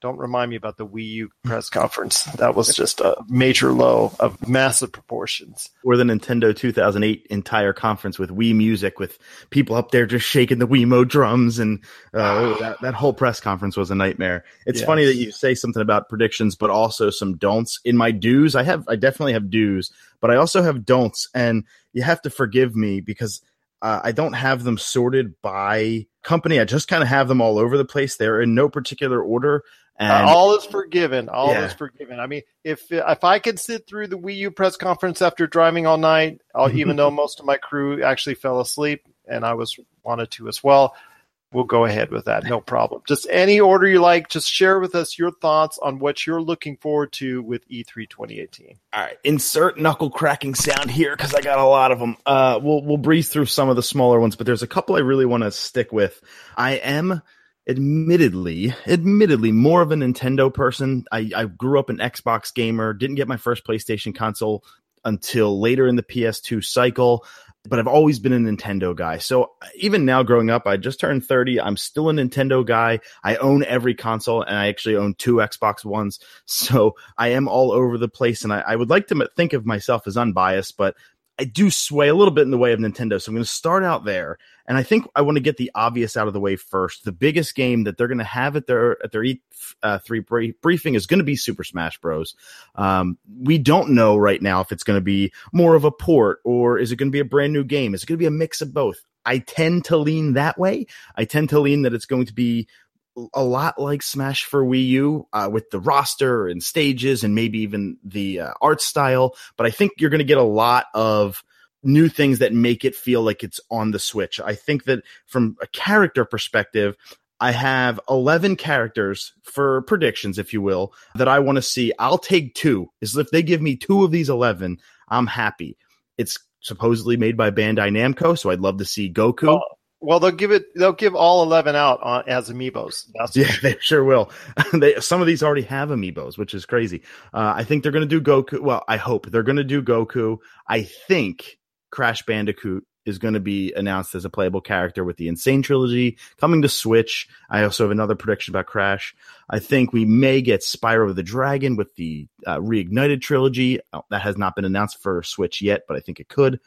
don't remind me about the Wii U press conference. That was just a major low of massive proportions. Or the Nintendo 2008 entire conference with Wii Music, with people up there just shaking the Wiimote drums, and uh, that that whole press conference was a nightmare. It's Yes. funny that you say something about predictions, but also some don'ts. In my do's, I have I definitely have do's, but I also have don'ts, and you have to forgive me because uh, I don't have them sorted by company. I just kind of have them all over the place. They're in no particular order. And Uh, all is forgiven. All Yeah. is forgiven. I mean, if if I could sit through the Wii U press conference after driving all night, even though most of my crew actually fell asleep and I was wanted to as well, we'll go ahead with that. No problem. Just any order you like. Just share with us your thoughts on what you're looking forward to with E E3 2018. All right, insert knuckle cracking sound here because I got a lot of them. Uh, we'll we'll breeze through some of the smaller ones, but there's a couple I really want to stick with. I am admittedly, admittedly more of a Nintendo person. I, I grew up an Xbox gamer, didn't get my first PlayStation console until later in the PS2 cycle, but I've always been a Nintendo guy. So even now growing up, I just turned 30. I'm still a Nintendo guy. I own every console and I actually own two Xbox Ones. So I am all over the place and I, I would like to think of myself as unbiased, but I do sway a little bit in the way of Nintendo. So I'm going to start out there. And I think I want to get the obvious out of the way first. The biggest game that they're going to have at their at their E3 brie- briefing is going to be Super Smash Bros. Um, we don't know right now if it's going to be more of a port or is it going to be a brand new game? Is it going to be a mix of both? I tend to lean that way. I tend to lean that it's going to be a lot like Smash for Wii U uh, with the roster and stages and maybe even the uh, art style. But I think you're going to get a lot of new things that make it feel like it's on the Switch. I think that from a character perspective, I have 11 characters for predictions, if you will, that I want to see. I'll take two. Is if they give me two of these 11, I'm happy. It's supposedly made by Bandai Namco, so I'd love to see Goku. Well, well, they'll give it. They'll give all eleven out on, as amiibos. That's Yeah, they sure will. they, some of these already have amiibos, which is crazy. Uh, I think they're going to do Goku. Well, I hope they're going to do Goku. I think Crash Bandicoot is going to be announced as a playable character with the N. Sane Trilogy coming to Switch. I also have another prediction about Crash. I think we may get Spyro the Dragon with the uh, Reignited Trilogy. Uh, that has not been announced for Switch yet, but I think it could.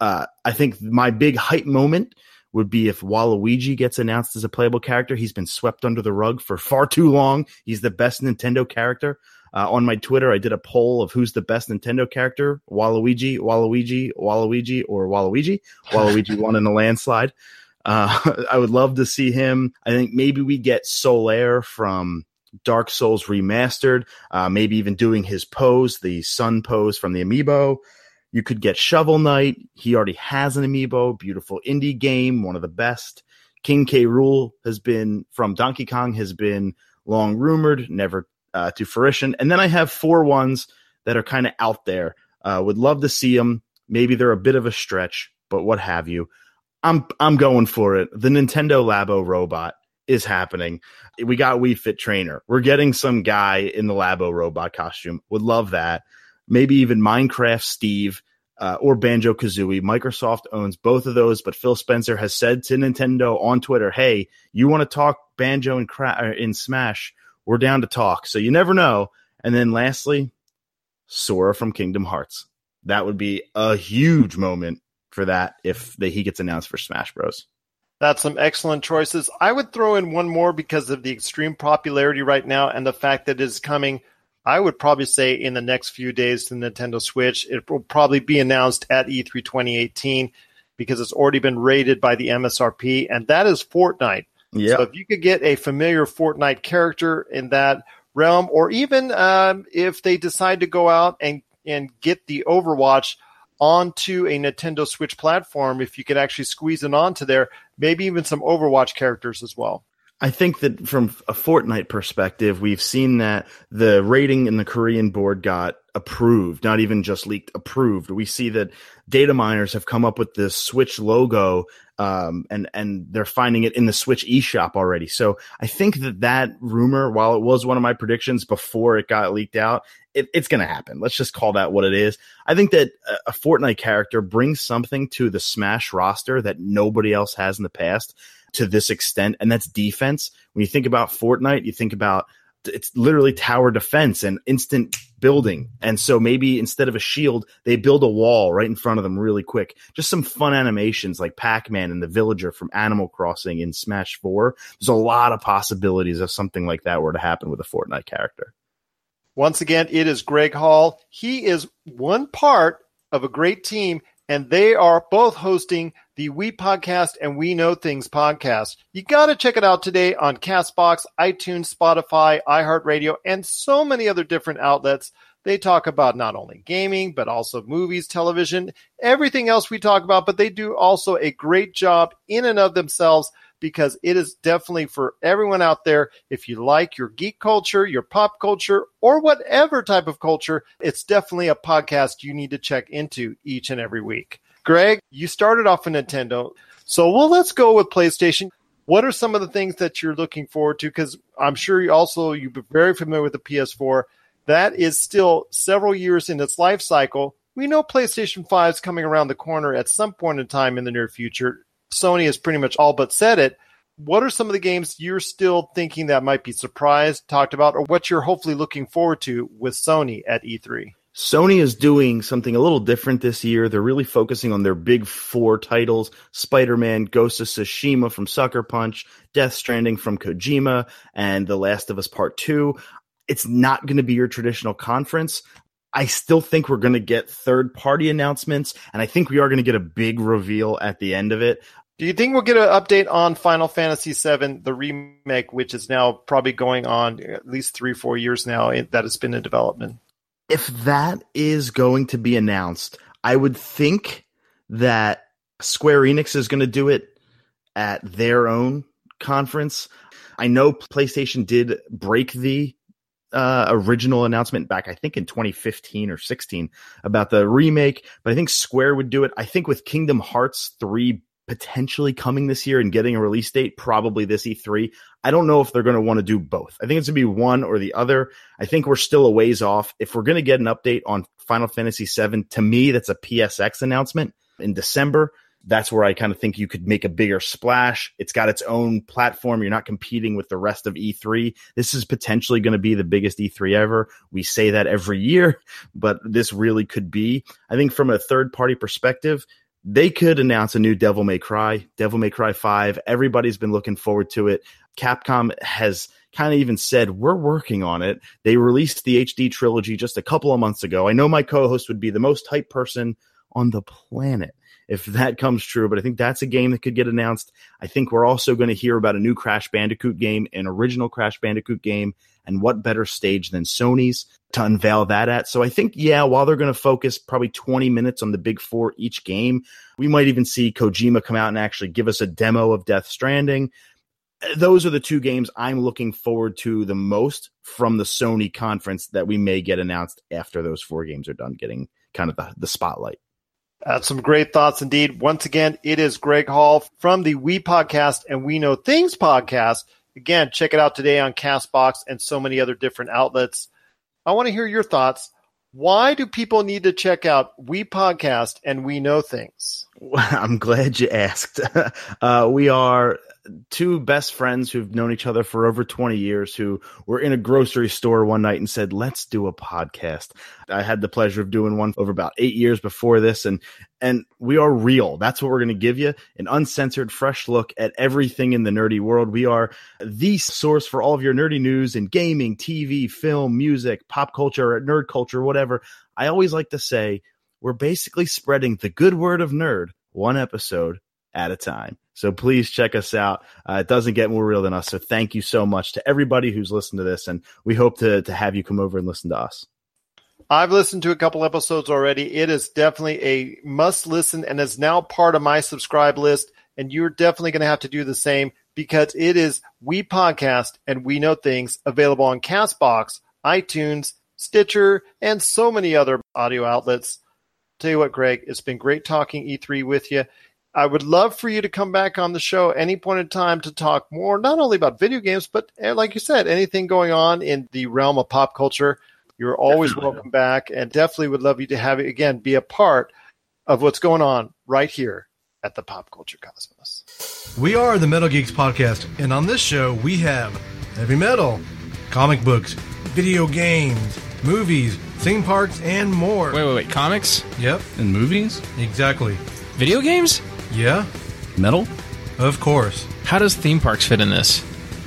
Uh, I think my big hype moment would be if Waluigi gets announced as a playable character. He's been swept under the rug for far too long. He's the best Nintendo character. Uh, on my Twitter, I did a poll of who's the best Nintendo character: Waluigi, Waluigi, Waluigi, or Waluigi. Waluigi won in a landslide. Uh, I would love to see him. I think maybe we get Solaire from Dark Souls Remastered. Uh, maybe even doing his pose, the sun pose from the Amiibo. You could get Shovel Knight. He already has an amiibo. Beautiful indie game, one of the best. King K. Rool has been from Donkey Kong has been long rumored, never uh, to fruition. And then I have four ones that are kind of out there. Uh, would love to see them. Maybe they're a bit of a stretch, but what have you? I'm I'm going for it. The Nintendo Labo robot is happening. We got Wii Fit Trainer. We're getting some guy in the Labo robot costume. Would love that maybe even Minecraft Steve uh, or Banjo Kazooie. Microsoft owns both of those, but Phil Spencer has said to Nintendo on Twitter, "Hey, you want to talk Banjo and Cra- in Smash? We're down to talk." So you never know. And then lastly, Sora from Kingdom Hearts. That would be a huge moment for that if the, he gets announced for Smash Bros. That's some excellent choices. I would throw in one more because of the extreme popularity right now and the fact that it's coming. I would probably say in the next few days to Nintendo Switch. It will probably be announced at E E3 2018 because it's already been rated by the MSRP, and that is Fortnite. Yeah. So if you could get a familiar Fortnite character in that realm, or even um, if they decide to go out and and get the Overwatch onto a Nintendo Switch platform, if you could actually squeeze it onto there, maybe even some Overwatch characters as well. I think that from a Fortnite perspective, we've seen that the rating in the Korean board got approved, not even just leaked, approved. We see that data miners have come up with the Switch logo, um, and and they're finding it in the Switch eShop already. So I think that that rumor, while it was one of my predictions before it got leaked out, it, it's going to happen. Let's just call that what it is. I think that a, a Fortnite character brings something to the Smash roster that nobody else has in the past to this extent, and that's defense. When you think about Fortnite, you think about it's literally tower defense and instant building. And so maybe instead of a shield, they build a wall right in front of them really quick. Just some fun animations like Pac-Man and the villager from Animal Crossing in Smash 4. There's a lot of possibilities if something like that were to happen with a Fortnite character. Once again, it is Greg Hall. He is one part of a great team, and they are both hosting the We Podcast and We Know Things podcast. You got to check it out today on Castbox, iTunes, Spotify, iHeartRadio, and so many other different outlets. They talk about not only gaming, but also movies, television, everything else we talk about, but they do also a great job in and of themselves because it is definitely for everyone out there. If you like your geek culture, your pop culture, or whatever type of culture, it's definitely a podcast you need to check into each and every week. Greg, you started off in Nintendo. So, well, let's go with PlayStation. What are some of the things that you're looking forward to? Because I'm sure you also you're very familiar with the PS4. That is still several years in its life cycle. We know PlayStation 5 is coming around the corner at some point in time in the near future. Sony has pretty much all but said it. What are some of the games you're still thinking that might be surprised, talked about, or what you're hopefully looking forward to with Sony at E3? Sony is doing something a little different this year. They're really focusing on their big four titles Spider Man, Ghost of Tsushima from Sucker Punch, Death Stranding from Kojima, and The Last of Us Part 2. It's not going to be your traditional conference. I still think we're going to get third party announcements, and I think we are going to get a big reveal at the end of it. Do you think we'll get an update on Final Fantasy VII, the remake, which is now probably going on at least three, four years now that it's been in development? If that is going to be announced, I would think that Square Enix is going to do it at their own conference. I know PlayStation did break the uh, original announcement back, I think in 2015 or 16 about the remake, but I think Square would do it. I think with Kingdom Hearts 3 potentially coming this year and getting a release date, probably this E3. I don't know if they're going to want to do both. I think it's going to be one or the other. I think we're still a ways off. If we're going to get an update on Final Fantasy VII, to me, that's a PSX announcement in December. That's where I kind of think you could make a bigger splash. It's got its own platform. You're not competing with the rest of E3. This is potentially going to be the biggest E3 ever. We say that every year, but this really could be. I think from a third party perspective, they could announce a new Devil May Cry, Devil May Cry 5. Everybody's been looking forward to it. Capcom has kind of even said, We're working on it. They released the HD trilogy just a couple of months ago. I know my co host would be the most hyped person on the planet if that comes true, but I think that's a game that could get announced. I think we're also going to hear about a new Crash Bandicoot game, an original Crash Bandicoot game, and what better stage than Sony's to unveil that at. So I think, yeah, while they're going to focus probably 20 minutes on the big four each game, we might even see Kojima come out and actually give us a demo of Death Stranding. Those are the two games I'm looking forward to the most from the Sony conference that we may get announced after those four games are done getting kind of the, the spotlight. That's some great thoughts indeed. Once again, it is Greg Hall from the We Podcast and We Know Things podcast. Again, check it out today on Castbox and so many other different outlets. I want to hear your thoughts. Why do people need to check out We Podcast and We Know Things? I'm glad you asked. Uh, we are two best friends who've known each other for over 20 years who were in a grocery store one night and said, let's do a podcast. I had the pleasure of doing one over about eight years before this and, and we are real. That's what we're going to give you an uncensored, fresh look at everything in the nerdy world. We are the source for all of your nerdy news in gaming, TV, film, music, pop culture, nerd culture, whatever. I always like to say we're basically spreading the good word of nerd one episode at a time. So please check us out. Uh, it doesn't get more real than us. So thank you so much to everybody who's listened to this, and we hope to to have you come over and listen to us. I've listened to a couple episodes already. It is definitely a must listen and is now part of my subscribe list. And you're definitely going to have to do the same because it is We Podcast and We Know Things available on Castbox, iTunes, Stitcher, and so many other audio outlets. Tell you what, Greg, it's been great talking E3 with you. I would love for you to come back on the show any point in time to talk more, not only about video games, but eh, like you said, anything going on in the realm of pop culture. You're always definitely. welcome back, and definitely would love you to have it again, be a part of what's going on right here at the Pop Culture Cosmos. We are the Metal Geeks Podcast, and on this show, we have heavy metal, comic books, video games, movies, theme parks, and more. Wait, wait, wait. Comics? Yep. And movies? Exactly. Video games? Yeah. Metal? Of course. How does theme parks fit in this?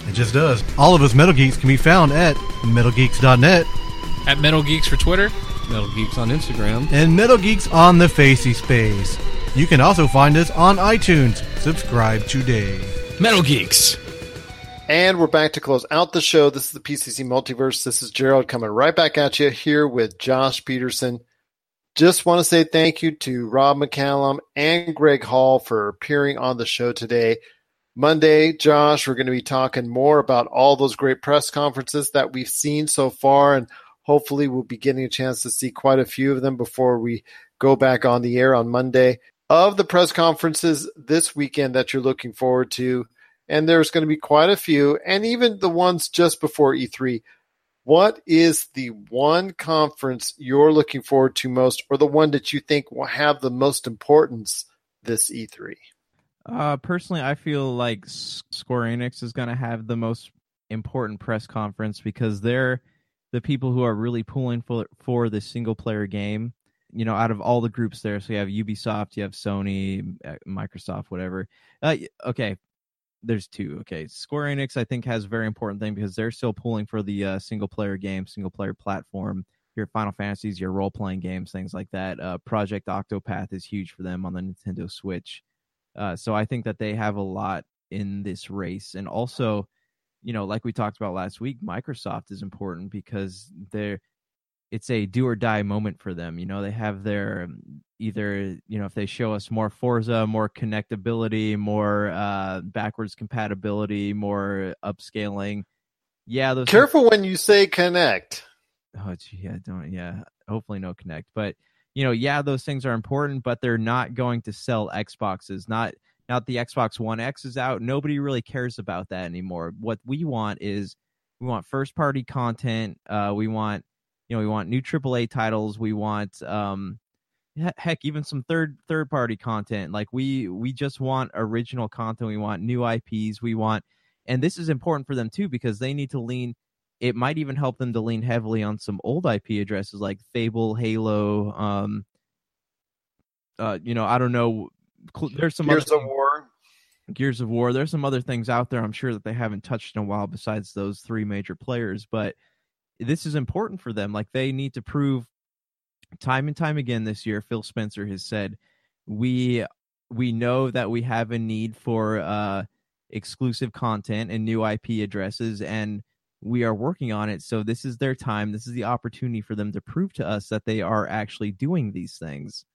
It just does. All of us Metal Geeks can be found at MetalGeeks.net. At Metal Geeks for Twitter? Metal Geeks on Instagram. And Metal Geeks on the Facey Space. You can also find us on iTunes. Subscribe today. Metal Geeks. And we're back to close out the show. This is the PCC Multiverse. This is Gerald coming right back at you here with Josh Peterson. Just want to say thank you to Rob McCallum and Greg Hall for appearing on the show today. Monday, Josh, we're going to be talking more about all those great press conferences that we've seen so far, and hopefully we'll be getting a chance to see quite a few of them before we go back on the air on Monday. Of the press conferences this weekend that you're looking forward to, and there's going to be quite a few, and even the ones just before E3. What is the one conference you're looking forward to most, or the one that you think will have the most importance this E E3? Uh, personally, I feel like Square Enix is going to have the most important press conference because they're the people who are really pulling for for the single player game. You know, out of all the groups there, so you have Ubisoft, you have Sony, uh, Microsoft, whatever. Uh, okay, there's two. Okay, Square Enix I think has a very important thing because they're still pulling for the uh, single player game, single player platform. Your Final Fantasies, your role playing games, things like that. Uh, Project Octopath is huge for them on the Nintendo Switch. Uh, so I think that they have a lot in this race, and also, you know, like we talked about last week, Microsoft is important because they're it's a do or die moment for them. You know, they have their um, either you know if they show us more Forza, more connectability, more uh, backwards compatibility, more upscaling. Yeah, those Careful when you say Kinect. Oh, gee, yeah, don't. Yeah, hopefully no Kinect. But you know, yeah, those things are important, but they're not going to sell Xboxes. Not that the Xbox One X is out. Nobody really cares about that anymore. What we want is we want first party content. Uh, we want you know we want new AAA titles. We want um, heck even some third third party content. Like we we just want original content. We want new IPs. We want and this is important for them too because they need to lean it might even help them to lean heavily on some old IP addresses like Fable, Halo. Um, uh, you know, I don't know. There's some Gears other of War. Gears of War. There's some other things out there. I'm sure that they haven't touched in a while besides those three major players. But this is important for them. Like they need to prove time and time again this year. Phil Spencer has said we we know that we have a need for uh, exclusive content and new IP addresses and we are working on it. So this is their time. This is the opportunity for them to prove to us that they are actually doing these things.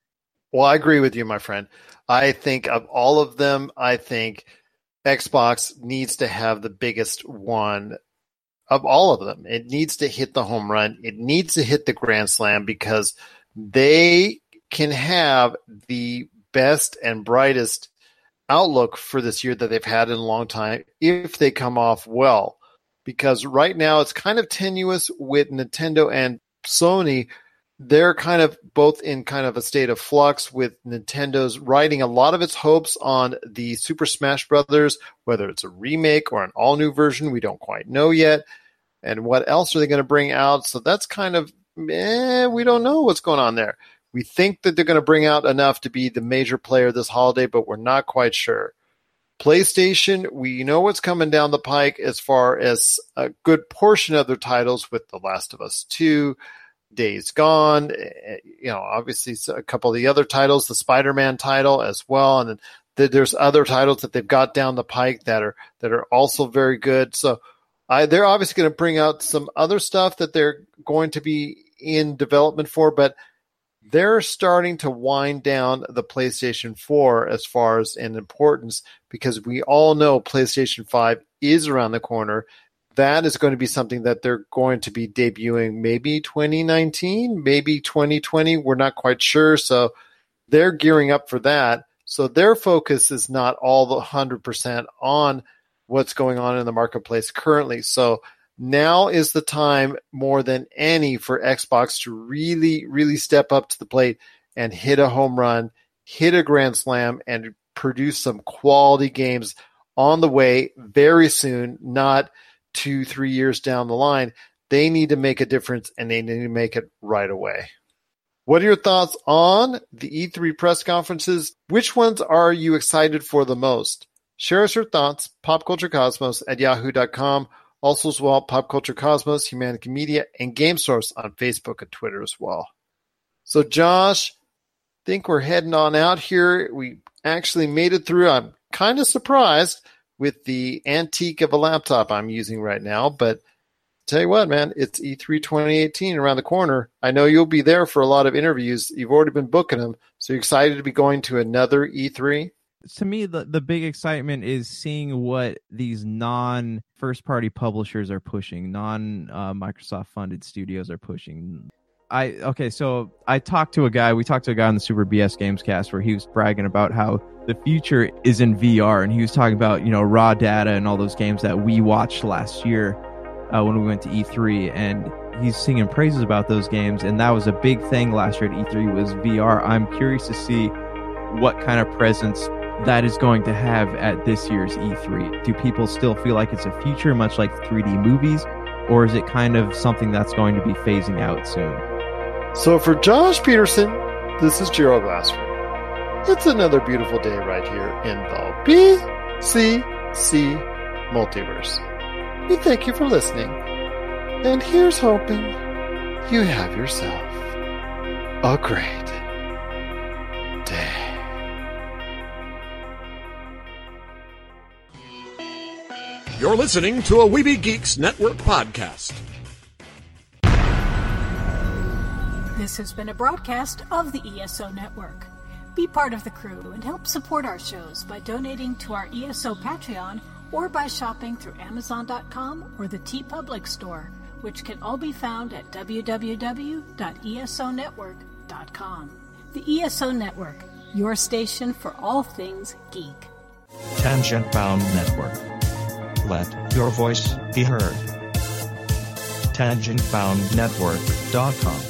Well, I agree with you, my friend. I think of all of them, I think Xbox needs to have the biggest one of all of them. It needs to hit the home run. It needs to hit the grand slam because they can have the best and brightest outlook for this year that they've had in a long time if they come off well. Because right now it's kind of tenuous with Nintendo and Sony they're kind of both in kind of a state of flux with Nintendo's riding a lot of its hopes on the Super Smash Brothers, whether it's a remake or an all new version, we don't quite know yet. And what else are they going to bring out? So that's kind of, eh, we don't know what's going on there. We think that they're going to bring out enough to be the major player this holiday, but we're not quite sure. PlayStation, we know what's coming down the pike as far as a good portion of their titles with The Last of Us 2, Days Gone, eh, you know, obviously a couple of the other titles, the Spider-Man title as well, and then th- there's other titles that they've got down the pike that are that are also very good. So I, they're obviously going to bring out some other stuff that they're going to be in development for, but they're starting to wind down the PlayStation 4 as far as in importance because we all know PlayStation 5 is around the corner that is going to be something that they're going to be debuting maybe 2019, maybe 2020. We're not quite sure. So they're gearing up for that. So their focus is not all the 100% on what's going on in the marketplace currently. So now is the time more than any for Xbox to really, really step up to the plate and hit a home run, hit a grand slam, and produce some quality games on the way very soon, not two, three years down the line, they need to make a difference and they need to make it right away. What are your thoughts on the E3 press conferences? Which ones are you excited for the most? Share us your thoughts, popculturecosmos at yahoo.com. Also as well, Pop Culture Cosmos, Humanica Media, and Game Source on Facebook and Twitter as well. So Josh, I think we're heading on out here. We actually made it through. I'm kind of surprised with the antique of a laptop I'm using right now, but tell you what, man, it's E3 2018 around the corner. I know you'll be there for a lot of interviews. You've already been booking them. So you're excited to be going to another E E3? to me the, the big excitement is seeing what these non first party publishers are pushing non uh, microsoft funded studios are pushing i okay so i talked to a guy we talked to a guy on the super bs games cast where he was bragging about how the future is in vr and he was talking about you know raw data and all those games that we watched last year uh, when we went to e3 and he's singing praises about those games and that was a big thing last year at e3 was vr i'm curious to see what kind of presence that is going to have at this year's E3? Do people still feel like it's a future, much like 3D movies, or is it kind of something that's going to be phasing out soon? So for Josh Peterson, this is Gerald Glassford. It's another beautiful day right here in the BCC multiverse. We thank you for listening, and here's hoping you have yourself a great day. You're listening to a Weeby Geeks Network podcast. This has been a broadcast of the ESO Network. Be part of the crew and help support our shows by donating to our ESO Patreon or by shopping through Amazon.com or the TeePublic store, which can all be found at www.esonetwork.com. The ESO Network, your station for all things geek. Tangent Bound Network. Let your voice be heard. TangentBoundNetwork.com.